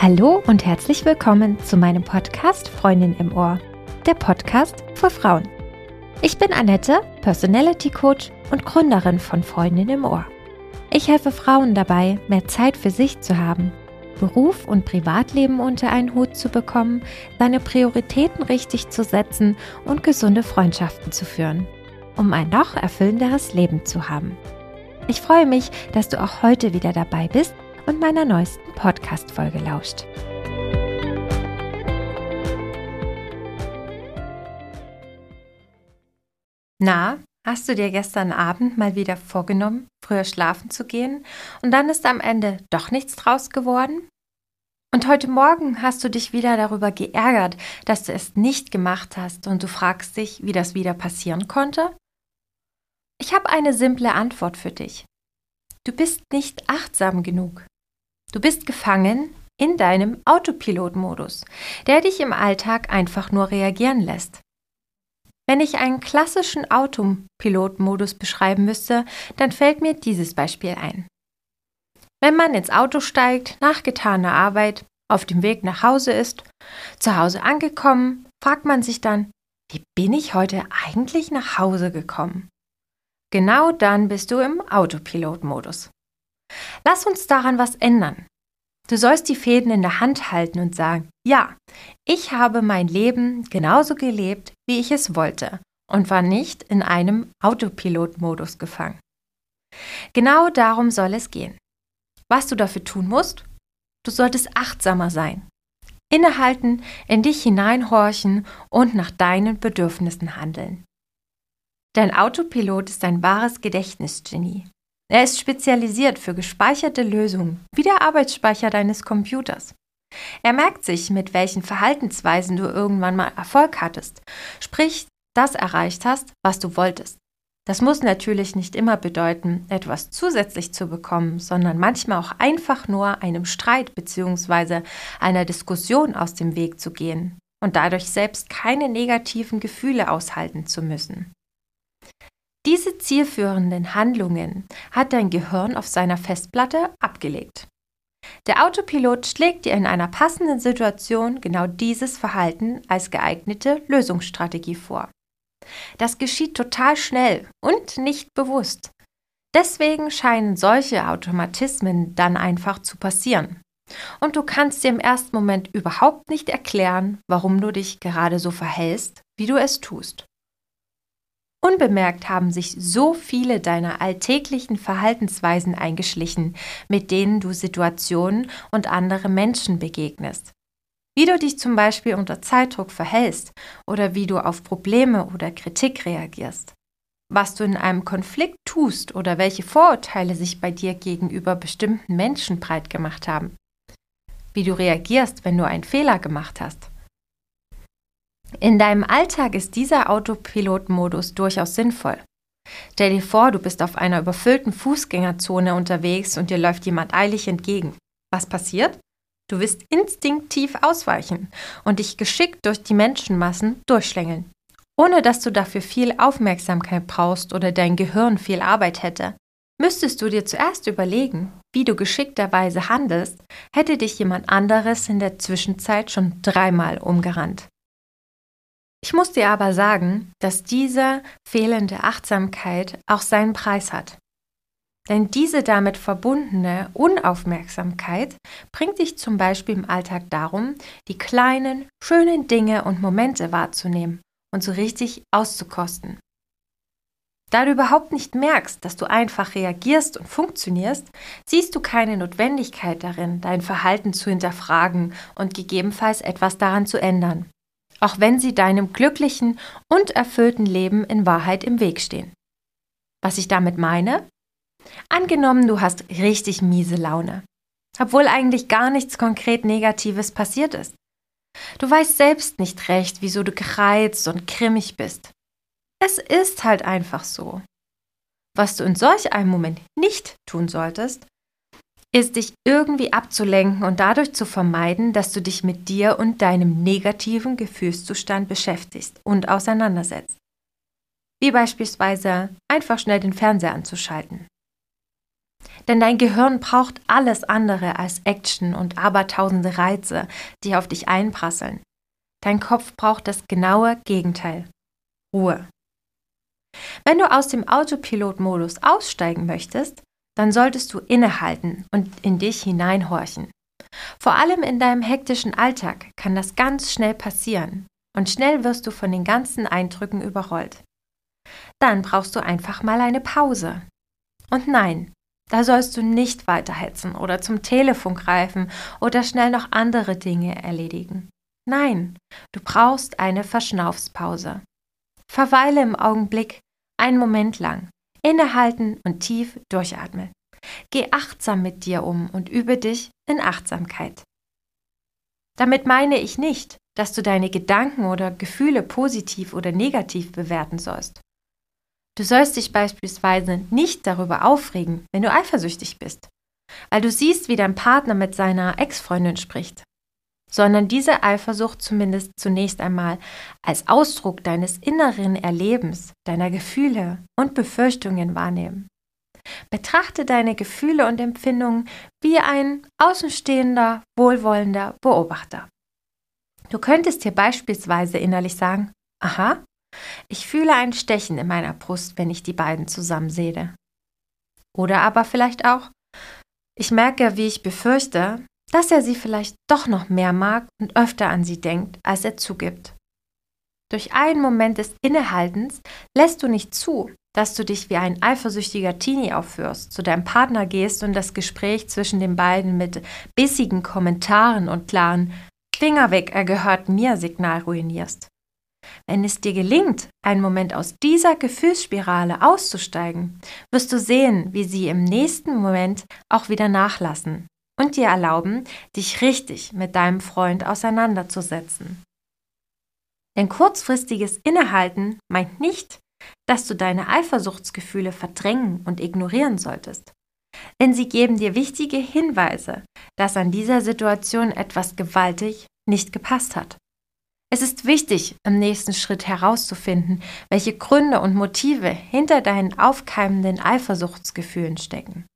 Hallo und herzlich willkommen zu meinem Podcast Freundin im Ohr, der Podcast für Frauen. Ich bin Annette, Personality Coach und Gründerin von Freundin im Ohr. Ich helfe Frauen dabei, mehr Zeit für sich zu haben, Beruf und Privatleben unter einen Hut zu bekommen, seine Prioritäten richtig zu setzen und gesunde Freundschaften zu führen, um ein noch erfüllenderes Leben zu haben. Ich freue mich, dass du auch heute wieder dabei bist und meiner neuesten Podcast-Folge lauscht. Na, hast du dir gestern Abend mal wieder vorgenommen, früher schlafen zu gehen und dann ist am Ende doch nichts draus geworden? Und heute Morgen hast du dich wieder darüber geärgert, dass du es nicht gemacht hast und du fragst dich, wie das wieder passieren konnte? Ich habe eine simple Antwort für dich. Du bist nicht achtsam genug. Du bist gefangen in deinem Autopilotmodus, der dich im Alltag einfach nur reagieren lässt. Wenn ich einen klassischen Autopilotmodus beschreiben müsste, dann fällt mir dieses Beispiel ein. Wenn man ins Auto steigt, nach getaner Arbeit, auf dem Weg nach Hause ist, zu Hause angekommen, fragt man sich dann, wie bin ich heute eigentlich nach Hause gekommen? Genau dann bist du im Autopilotmodus. Lass uns daran was ändern. Du sollst die Fäden in der Hand halten und sagen, ja, ich habe mein Leben genauso gelebt, wie ich es wollte und war nicht in einem Autopilot-Modus gefangen. Genau darum soll es gehen. Was du dafür tun musst? Du solltest achtsamer sein. Innehalten, in dich hineinhorchen und nach deinen Bedürfnissen handeln. Dein Autopilot ist ein wahres Gedächtnisgenie. Er ist spezialisiert für gespeicherte Lösungen, wie der Arbeitsspeicher deines Computers. Er merkt sich, mit welchen Verhaltensweisen du irgendwann mal Erfolg hattest, sprich, das erreicht hast, was du wolltest. Das muss natürlich nicht immer bedeuten, etwas zusätzlich zu bekommen, sondern manchmal auch einfach nur einem Streit bzw. einer Diskussion aus dem Weg zu gehen und dadurch selbst keine negativen Gefühle aushalten zu müssen. Diese zielführenden Handlungen hat dein Gehirn auf seiner Festplatte abgelegt. Der Autopilot schlägt dir in einer passenden Situation genau dieses Verhalten als geeignete Lösungsstrategie vor. Das geschieht total schnell und nicht bewusst. Deswegen scheinen solche Automatismen dann einfach zu passieren. Und du kannst dir im ersten Moment überhaupt nicht erklären, warum du dich gerade so verhältst, wie du es tust. Unbemerkt haben sich so viele deiner alltäglichen Verhaltensweisen eingeschlichen, mit denen du Situationen und andere Menschen begegnest. Wie du dich zum Beispiel unter Zeitdruck verhältst oder wie du auf Probleme oder Kritik reagierst. Was du in einem Konflikt tust oder welche Vorurteile sich bei dir gegenüber bestimmten Menschen breit gemacht haben. Wie du reagierst, wenn du einen Fehler gemacht hast in deinem Alltag ist dieser Autopilot-Modus durchaus sinnvoll. Stell dir vor, du bist auf einer überfüllten Fußgängerzone unterwegs und dir läuft jemand eilig entgegen. Was passiert? Du wirst instinktiv ausweichen und dich geschickt durch die Menschenmassen durchschlängeln, ohne dass du dafür viel Aufmerksamkeit brauchst oder dein Gehirn viel Arbeit hätte. Müsstest du dir zuerst überlegen, wie du geschickterweise handelst, hätte dich jemand anderes in der Zwischenzeit schon dreimal umgerannt. Ich muss dir aber sagen, dass diese fehlende Achtsamkeit auch seinen Preis hat. Denn diese damit verbundene Unaufmerksamkeit bringt dich zum Beispiel im Alltag darum, die kleinen, schönen Dinge und Momente wahrzunehmen und so richtig auszukosten. Da du überhaupt nicht merkst, dass du einfach reagierst und funktionierst, siehst du keine Notwendigkeit darin, dein Verhalten zu hinterfragen und gegebenenfalls etwas daran zu ändern auch wenn sie deinem glücklichen und erfüllten Leben in Wahrheit im Weg stehen. Was ich damit meine? Angenommen, du hast richtig miese Laune, obwohl eigentlich gar nichts konkret Negatives passiert ist. Du weißt selbst nicht recht, wieso du gereizt und grimmig bist. Es ist halt einfach so. Was du in solch einem Moment nicht tun solltest, ist dich irgendwie abzulenken und dadurch zu vermeiden, dass du dich mit dir und deinem negativen Gefühlszustand beschäftigst und auseinandersetzt. Wie beispielsweise einfach schnell den Fernseher anzuschalten. Denn dein Gehirn braucht alles andere als Action und abertausende Reize, die auf dich einprasseln. Dein Kopf braucht das genaue Gegenteil. Ruhe. Wenn du aus dem Autopilot-Modus aussteigen möchtest, dann solltest du innehalten und in dich hineinhorchen. Vor allem in deinem hektischen Alltag kann das ganz schnell passieren und schnell wirst du von den ganzen Eindrücken überrollt. Dann brauchst du einfach mal eine Pause. Und nein, da sollst du nicht weiterhetzen oder zum Telefon greifen oder schnell noch andere Dinge erledigen. Nein, du brauchst eine Verschnaufspause. Verweile im Augenblick einen Moment lang, innehalten und tief durchatmen. Geh achtsam mit dir um und übe dich in Achtsamkeit. Damit meine ich nicht, dass du deine Gedanken oder Gefühle positiv oder negativ bewerten sollst. Du sollst dich beispielsweise nicht darüber aufregen, wenn du eifersüchtig bist, weil du siehst, wie dein Partner mit seiner Ex-Freundin spricht, sondern diese Eifersucht zumindest zunächst einmal als Ausdruck deines inneren Erlebens, deiner Gefühle und Befürchtungen wahrnehmen. Betrachte deine Gefühle und Empfindungen wie ein außenstehender, wohlwollender Beobachter. Du könntest hier beispielsweise innerlich sagen, aha, ich fühle ein Stechen in meiner Brust, wenn ich die beiden zusammen sehe. Oder aber vielleicht auch, ich merke, wie ich befürchte, dass er sie vielleicht doch noch mehr mag und öfter an sie denkt, als er zugibt. Durch einen Moment des Innehaltens lässt du nicht zu, dass du dich wie ein eifersüchtiger Teenie aufführst, zu deinem Partner gehst und das Gespräch zwischen den beiden mit bissigen Kommentaren und klaren Finger weg, er gehört mir Signal ruinierst. Wenn es dir gelingt, einen Moment aus dieser Gefühlsspirale auszusteigen, wirst du sehen, wie sie im nächsten Moment auch wieder nachlassen und dir erlauben, dich richtig mit deinem Freund auseinanderzusetzen. Denn kurzfristiges Innehalten meint nicht, dass du deine Eifersuchtsgefühle verdrängen und ignorieren solltest. Denn sie geben dir wichtige Hinweise, dass an dieser Situation etwas gewaltig nicht gepasst hat. Es ist wichtig, im nächsten Schritt herauszufinden, welche Gründe und Motive hinter deinen aufkeimenden Eifersuchtsgefühlen stecken.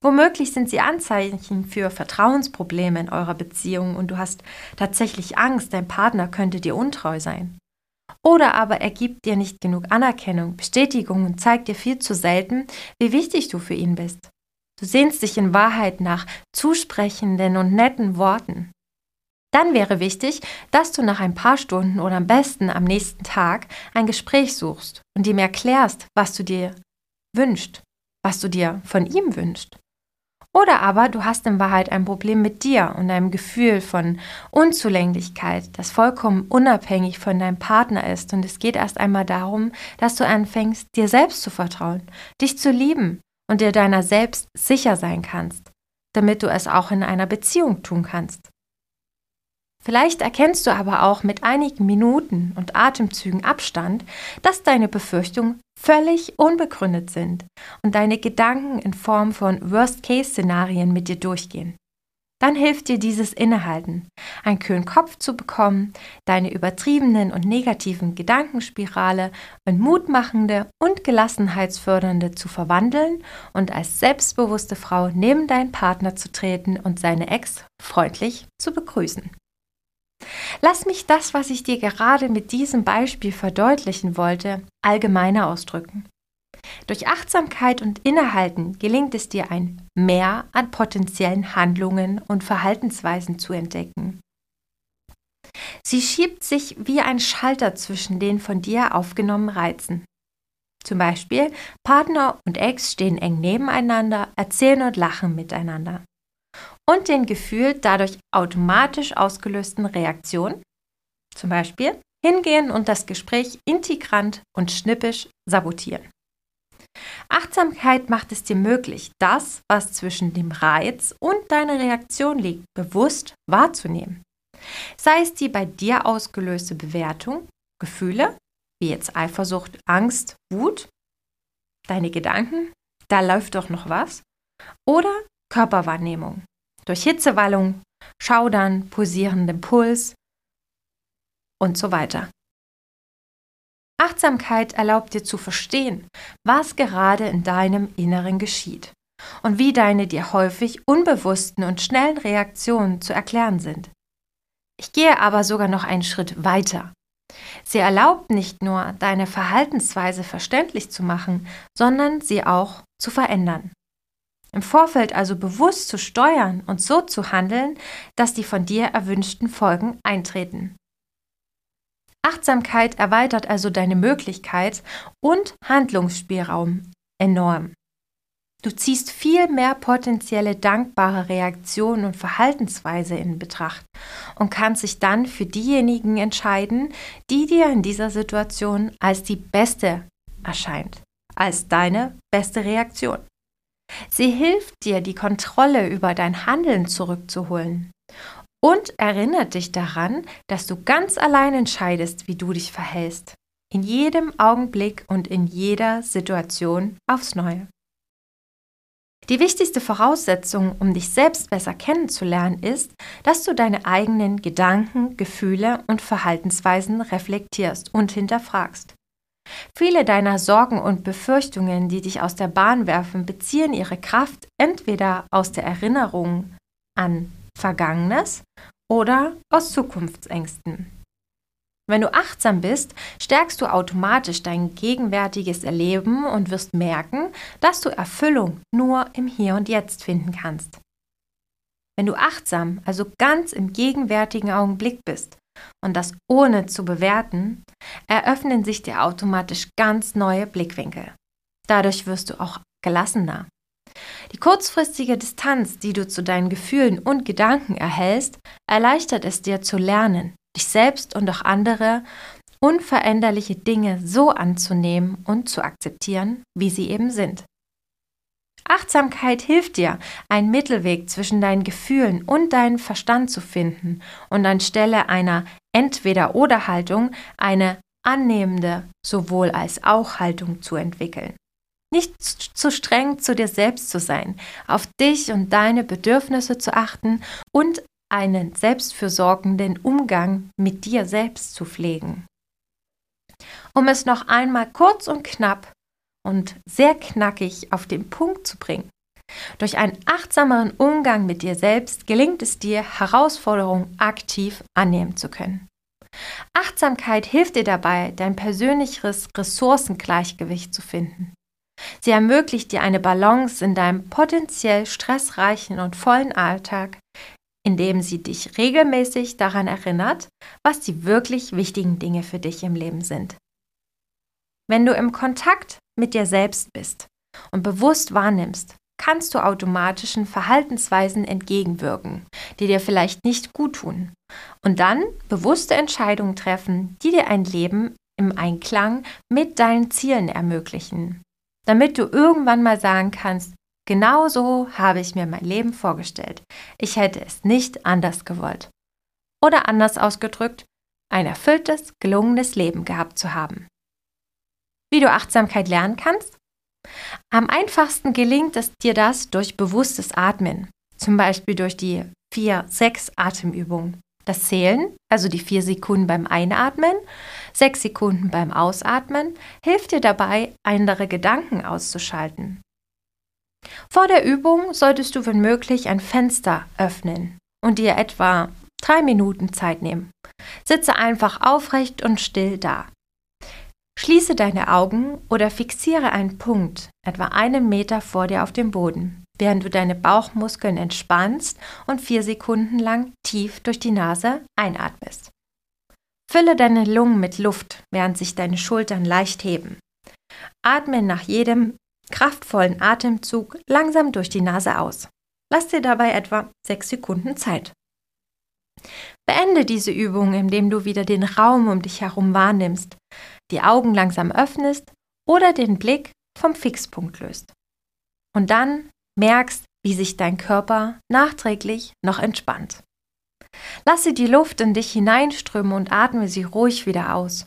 Womöglich sind sie Anzeichen für Vertrauensprobleme in eurer Beziehung und du hast tatsächlich Angst, dein Partner könnte dir untreu sein. Oder aber er gibt dir nicht genug Anerkennung, Bestätigung und zeigt dir viel zu selten, wie wichtig du für ihn bist. Du sehnst dich in Wahrheit nach zusprechenden und netten Worten. Dann wäre wichtig, dass du nach ein paar Stunden oder am besten am nächsten Tag ein Gespräch suchst und ihm erklärst, was du dir wünschst, was du dir von ihm wünschst. Oder aber du hast in Wahrheit ein Problem mit dir und einem Gefühl von Unzulänglichkeit, das vollkommen unabhängig von deinem Partner ist. Und es geht erst einmal darum, dass du anfängst, dir selbst zu vertrauen, dich zu lieben und dir deiner selbst sicher sein kannst, damit du es auch in einer Beziehung tun kannst. Vielleicht erkennst du aber auch mit einigen Minuten und Atemzügen Abstand, dass deine Befürchtungen völlig unbegründet sind und deine Gedanken in Form von Worst-Case-Szenarien mit dir durchgehen. Dann hilft dir dieses Innehalten, einen kühlen Kopf zu bekommen, deine übertriebenen und negativen Gedankenspirale in mutmachende und gelassenheitsfördernde zu verwandeln und als selbstbewusste Frau neben deinen Partner zu treten und seine Ex freundlich zu begrüßen. Lass mich das, was ich dir gerade mit diesem Beispiel verdeutlichen wollte, allgemeiner ausdrücken. Durch Achtsamkeit und Innehalten gelingt es dir ein Mehr an potenziellen Handlungen und Verhaltensweisen zu entdecken. Sie schiebt sich wie ein Schalter zwischen den von dir aufgenommenen Reizen. Zum Beispiel Partner und Ex stehen eng nebeneinander, erzählen und lachen miteinander und den gefühlt dadurch automatisch ausgelösten Reaktionen, zum Beispiel hingehen und das Gespräch integrant und schnippisch sabotieren. Achtsamkeit macht es dir möglich, das, was zwischen dem Reiz und deiner Reaktion liegt, bewusst wahrzunehmen. Sei es die bei dir ausgelöste Bewertung, Gefühle, wie jetzt Eifersucht, Angst, Wut, deine Gedanken, da läuft doch noch was, oder Körperwahrnehmung, durch Hitzewallung, Schaudern, pulsierendem Puls und so weiter. Achtsamkeit erlaubt dir zu verstehen, was gerade in deinem Inneren geschieht und wie deine dir häufig unbewussten und schnellen Reaktionen zu erklären sind. Ich gehe aber sogar noch einen Schritt weiter. Sie erlaubt nicht nur, deine Verhaltensweise verständlich zu machen, sondern sie auch zu verändern. Im Vorfeld also bewusst zu steuern und so zu handeln, dass die von dir erwünschten Folgen eintreten. Achtsamkeit erweitert also deine Möglichkeit und Handlungsspielraum enorm. Du ziehst viel mehr potenzielle dankbare Reaktionen und Verhaltensweise in Betracht und kannst dich dann für diejenigen entscheiden, die dir in dieser Situation als die beste erscheint, als deine beste Reaktion. Sie hilft dir, die Kontrolle über dein Handeln zurückzuholen und erinnert dich daran, dass du ganz allein entscheidest, wie du dich verhältst, in jedem Augenblick und in jeder Situation aufs Neue. Die wichtigste Voraussetzung, um dich selbst besser kennenzulernen, ist, dass du deine eigenen Gedanken, Gefühle und Verhaltensweisen reflektierst und hinterfragst. Viele deiner Sorgen und Befürchtungen, die dich aus der Bahn werfen, beziehen ihre Kraft entweder aus der Erinnerung an Vergangenes oder aus Zukunftsängsten. Wenn du achtsam bist, stärkst du automatisch dein gegenwärtiges Erleben und wirst merken, dass du Erfüllung nur im Hier und Jetzt finden kannst. Wenn du achtsam, also ganz im gegenwärtigen Augenblick bist und das ohne zu bewerten, eröffnen sich dir automatisch ganz neue Blickwinkel. Dadurch wirst du auch gelassener. Die kurzfristige Distanz, die du zu deinen Gefühlen und Gedanken erhältst, erleichtert es dir zu lernen, dich selbst und auch andere unveränderliche Dinge so anzunehmen und zu akzeptieren, wie sie eben sind. Achtsamkeit hilft dir, einen Mittelweg zwischen deinen Gefühlen und deinem Verstand zu finden und anstelle einer Entweder-oder-Haltung eine annehmende sowohl als auch Haltung zu entwickeln. Nicht zu streng zu dir selbst zu sein, auf dich und deine Bedürfnisse zu achten und einen selbstfürsorgenden Umgang mit dir selbst zu pflegen. Um es noch einmal kurz und knapp und sehr knackig auf den Punkt zu bringen. Durch einen achtsameren Umgang mit dir selbst gelingt es dir, Herausforderungen aktiv annehmen zu können. Achtsamkeit hilft dir dabei, dein persönliches Ressourcengleichgewicht zu finden. Sie ermöglicht dir eine Balance in deinem potenziell stressreichen und vollen Alltag, indem sie dich regelmäßig daran erinnert, was die wirklich wichtigen Dinge für dich im Leben sind. Wenn du im Kontakt mit dir selbst bist und bewusst wahrnimmst, kannst du automatischen Verhaltensweisen entgegenwirken, die dir vielleicht nicht gut tun, und dann bewusste Entscheidungen treffen, die dir ein Leben im Einklang mit deinen Zielen ermöglichen, damit du irgendwann mal sagen kannst, Genau so habe ich mir mein Leben vorgestellt. Ich hätte es nicht anders gewollt. Oder anders ausgedrückt, ein erfülltes, gelungenes Leben gehabt zu haben. Wie du Achtsamkeit lernen kannst? Am einfachsten gelingt es dir das durch bewusstes Atmen, zum Beispiel durch die 4-6 Atemübungen. Das Zählen, also die 4 Sekunden beim Einatmen, 6 Sekunden beim Ausatmen, hilft dir dabei, andere Gedanken auszuschalten. Vor der Übung solltest du, wenn möglich, ein Fenster öffnen und dir etwa drei Minuten Zeit nehmen. Sitze einfach aufrecht und still da. Schließe deine Augen oder fixiere einen Punkt etwa einen Meter vor dir auf dem Boden, während du deine Bauchmuskeln entspannst und vier Sekunden lang tief durch die Nase einatmest. Fülle deine Lungen mit Luft, während sich deine Schultern leicht heben. Atme nach jedem kraftvollen Atemzug langsam durch die Nase aus. Lass dir dabei etwa sechs Sekunden Zeit. Beende diese Übung, indem du wieder den Raum um dich herum wahrnimmst, die Augen langsam öffnest oder den Blick vom Fixpunkt löst. Und dann merkst, wie sich dein Körper nachträglich noch entspannt. Lasse die Luft in dich hineinströmen und atme sie ruhig wieder aus.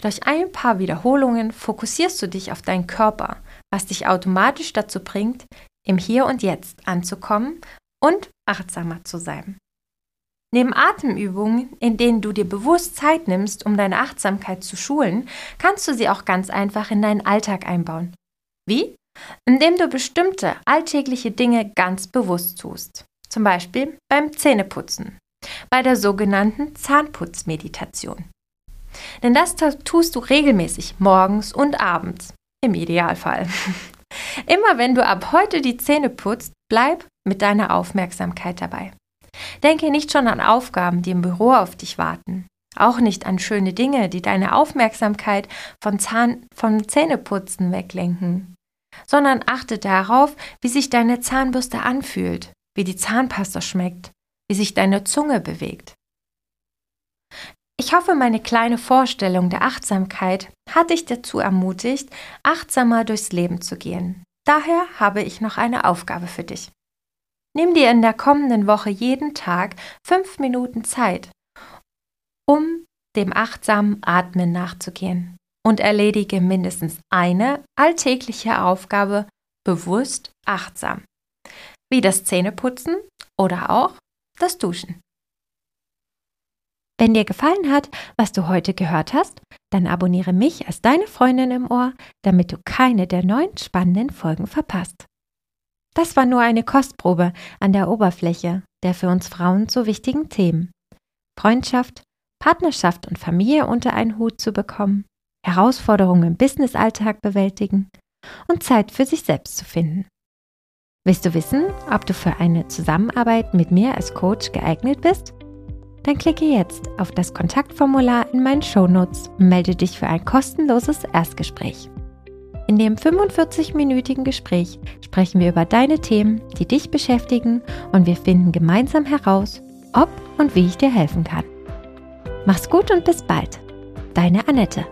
Durch ein paar Wiederholungen fokussierst du dich auf deinen Körper, was dich automatisch dazu bringt, im Hier und Jetzt anzukommen und achtsamer zu sein. Neben Atemübungen, in denen du dir bewusst Zeit nimmst, um deine Achtsamkeit zu schulen, kannst du sie auch ganz einfach in deinen Alltag einbauen. Wie? indem du bestimmte alltägliche Dinge ganz bewusst tust. Zum Beispiel beim Zähneputzen, bei der sogenannten Zahnputzmeditation. Denn das tust du regelmäßig morgens und abends, im Idealfall. Immer wenn du ab heute die Zähne putzt, bleib mit deiner Aufmerksamkeit dabei. Denke nicht schon an Aufgaben, die im Büro auf dich warten. Auch nicht an schöne Dinge, die deine Aufmerksamkeit von Zahn, vom Zähneputzen weglenken. Sondern achte darauf, wie sich deine Zahnbürste anfühlt, wie die Zahnpasta schmeckt, wie sich deine Zunge bewegt. Ich hoffe, meine kleine Vorstellung der Achtsamkeit hat dich dazu ermutigt, achtsamer durchs Leben zu gehen. Daher habe ich noch eine Aufgabe für dich. Nimm dir in der kommenden Woche jeden Tag fünf Minuten Zeit, um dem achtsamen Atmen nachzugehen und erledige mindestens eine alltägliche Aufgabe bewusst achtsam, wie das Zähneputzen oder auch das Duschen. Wenn dir gefallen hat, was du heute gehört hast, dann abonniere mich als deine Freundin im Ohr, damit du keine der neuen spannenden Folgen verpasst. Das war nur eine Kostprobe an der Oberfläche der für uns Frauen so wichtigen Themen. Freundschaft, Partnerschaft und Familie unter einen Hut zu bekommen, Herausforderungen im Businessalltag bewältigen und Zeit für sich selbst zu finden. Willst du wissen, ob du für eine Zusammenarbeit mit mir als Coach geeignet bist? Dann klicke jetzt auf das Kontaktformular in meinen Shownotes und melde dich für ein kostenloses Erstgespräch. In dem 45-minütigen Gespräch sprechen wir über deine Themen, die dich beschäftigen und wir finden gemeinsam heraus, ob und wie ich dir helfen kann. Mach's gut und bis bald. Deine Annette.